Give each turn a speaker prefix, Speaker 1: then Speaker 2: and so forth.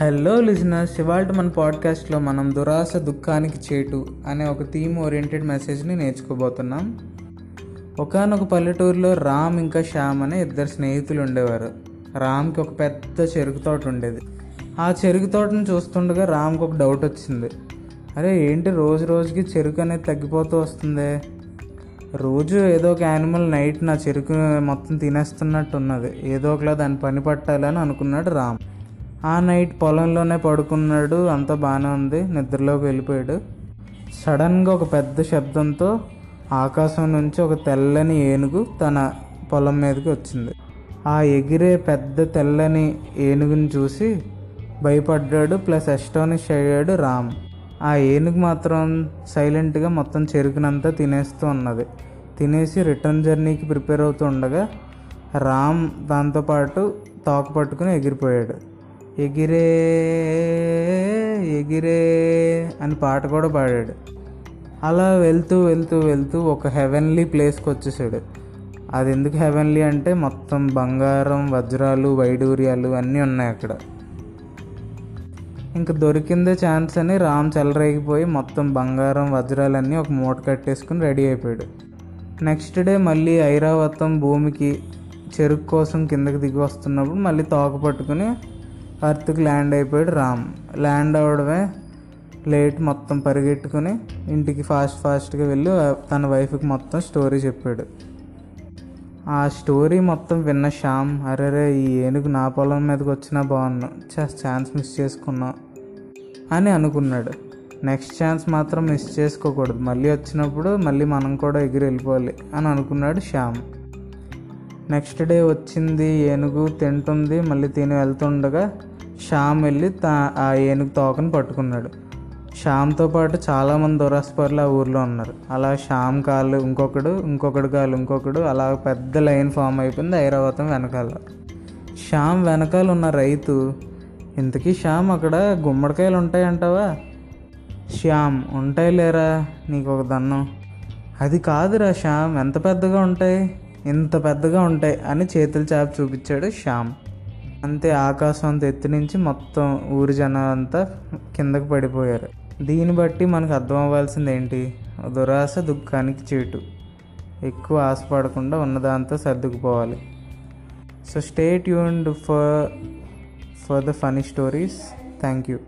Speaker 1: Hello listeners ఇవాళ మన పాడ్కాస్ట్లో మనం దురాశ దుఃఖానికి చేటు అనే ఒక థీమ్ ఓరియంటెడ్ మెసేజ్ని నేర్చుకోబోతున్నాం. ఒకనొక పల్లెటూరులో రామ్ ఇంకా శ్యామ్ అనే ఇద్దరు స్నేహితులు ఉండేవారు. రామ్కి ఒక పెద్ద చెరుకు తోట ఉండేది. ఆ చెరుకు తోటను చూస్తుండగా రామ్కి ఒక డౌట్ వచ్చింది. అరే ఏంటి రోజు రోజుకి చెరుకు అనేది తగ్గిపోతూ వస్తుంది? రోజు ఏదో ఒక యానిమల్ నైట్ నా చెరుకు మొత్తం తినేస్తున్నట్టు ఉన్నది ఏదో ఒకలా దాని పని పట్టాలని అనుకున్నాడు రామ్. ఆ నైట్ పొలంలోనే పడుకున్నాడు. అంతా బాగానే ఉంది. నిద్రలోకి వెళ్ళిపోయాడు. సడన్గా ఒక పెద్ద శబ్దంతో ఆకాశం నుంచి ఒక తెల్లని ఏనుగు తన పొలం మీదకి వచ్చింది. ఆ ఎగిరే పెద్ద తెల్లని ఏనుగుని చూసి భయపడ్డాడు. ప్లస్ ఎస్టానిష్ అయ్యాడు రామ్. ఆ ఏనుగు మాత్రం సైలెంట్గా మొత్తం చెరుకునంతా తినేస్తూ ఉన్నది. తినేసి రిటర్న్ జర్నీకి ప్రిపేర్ అవుతూ ఉండగా రామ్ దాంతోపాటు తోక పట్టుకుని ఎగిరిపోయాడు. ఎగిరే ఎగిరే అని పాట కూడా పాడాడు. అలా వెళ్తూ వెళ్తూ వెళ్తూ ఒక హెవెన్లీ ప్లేస్కి వచ్చేసాడు. అది ఎందుకు హెవెన్లీ అంటే మొత్తం బంగారం వజ్రాలు వైడూర్యాలు అన్నీ ఉన్నాయి అక్కడ. ఇంకా దొరికిందే ఛాన్స్ అని రామ్ చెలరేగిపోయి మొత్తం బంగారం వజ్రాలన్నీ ఒక మూట కట్టేసుకుని రెడీ అయిపోయాడు. నెక్స్ట్ డే మళ్ళీ ఐరావతం భూమికి చెరుకు కోసం కిందకి దిగి వస్తున్నప్పుడు మళ్ళీ తోక పట్టుకుని అర్త్కి ల్యాండ్ అయిపోయాడు రామ్. ల్యాండ్ అవడమే లేట్ మొత్తం పరిగెట్టుకుని ఇంటికి ఫాస్ట్ ఫాస్ట్గా వెళ్ళి తన వైఫ్కి మొత్తం స్టోరీ చెప్పాడు. ఆ స్టోరీ మొత్తం విన్న శ్యామ్ అరేరే ఈ ఏనుగు నా పొలం మీదకి వచ్చినా బాగున్నా ఛాన్స్ మిస్ చేసుకున్నా అని అనుకున్నాడు. నెక్స్ట్ ఛాన్స్ మాత్రం మిస్ చేసుకోకూడదు. మళ్ళీ వచ్చినప్పుడు మళ్ళీ మనం కూడా ఎగిరి వెళ్ళిపోవాలి అని అనుకున్నాడు శ్యామ్. నెక్స్ట్ డే వచ్చింది ఏనుగు తింటుంది మళ్ళీ తిని వెళ్తుండగా శ్యామ్ వెళ్ళి తా ఆ ఏనుగు తోకను పట్టుకున్నాడు. శ్యామ్తో పాటు చాలామంది దురాస్పరులు ఆ ఊర్లో ఉన్నారు. అలా శ్యామ్ కాళ్ళు ఇంకొకడు ఇంకొకడు కాళ్ళు ఇంకొకడు అలా పెద్ద లైన్ ఫామ్ అయిపోయింది ఐరావతం వెనకాల. శ్యామ్ వెనకాల ఉన్న రైతు ఇంతకీ శ్యామ్ అక్కడ గుమ్మడికాయలు ఉంటాయంటావా? శ్యామ్ ఉంటాయి లేరా? నీకు ఒక దన్నం. అది కాదురా శ్యామ్ ఎంత పెద్దగా ఉంటాయి? ఇంత పెద్దగా ఉంటాయి అని చేతులు చాపి చూపించాడు శ్యామ్. అంతే ఆకాశం అంత ఎత్తు నుంచి మొత్తం ఊరి జనాలంతా కిందకు పడిపోయారు. దీన్ని బట్టి మనకు అర్థం అవ్వాల్సింది ఏంటి? దురాశ దుఃఖానికి చీటు. ఎక్కువ ఆశపడకుండా ఉన్నదాంతో సర్దుకుపోవాలి. So stay tuned for for the funny stories thank you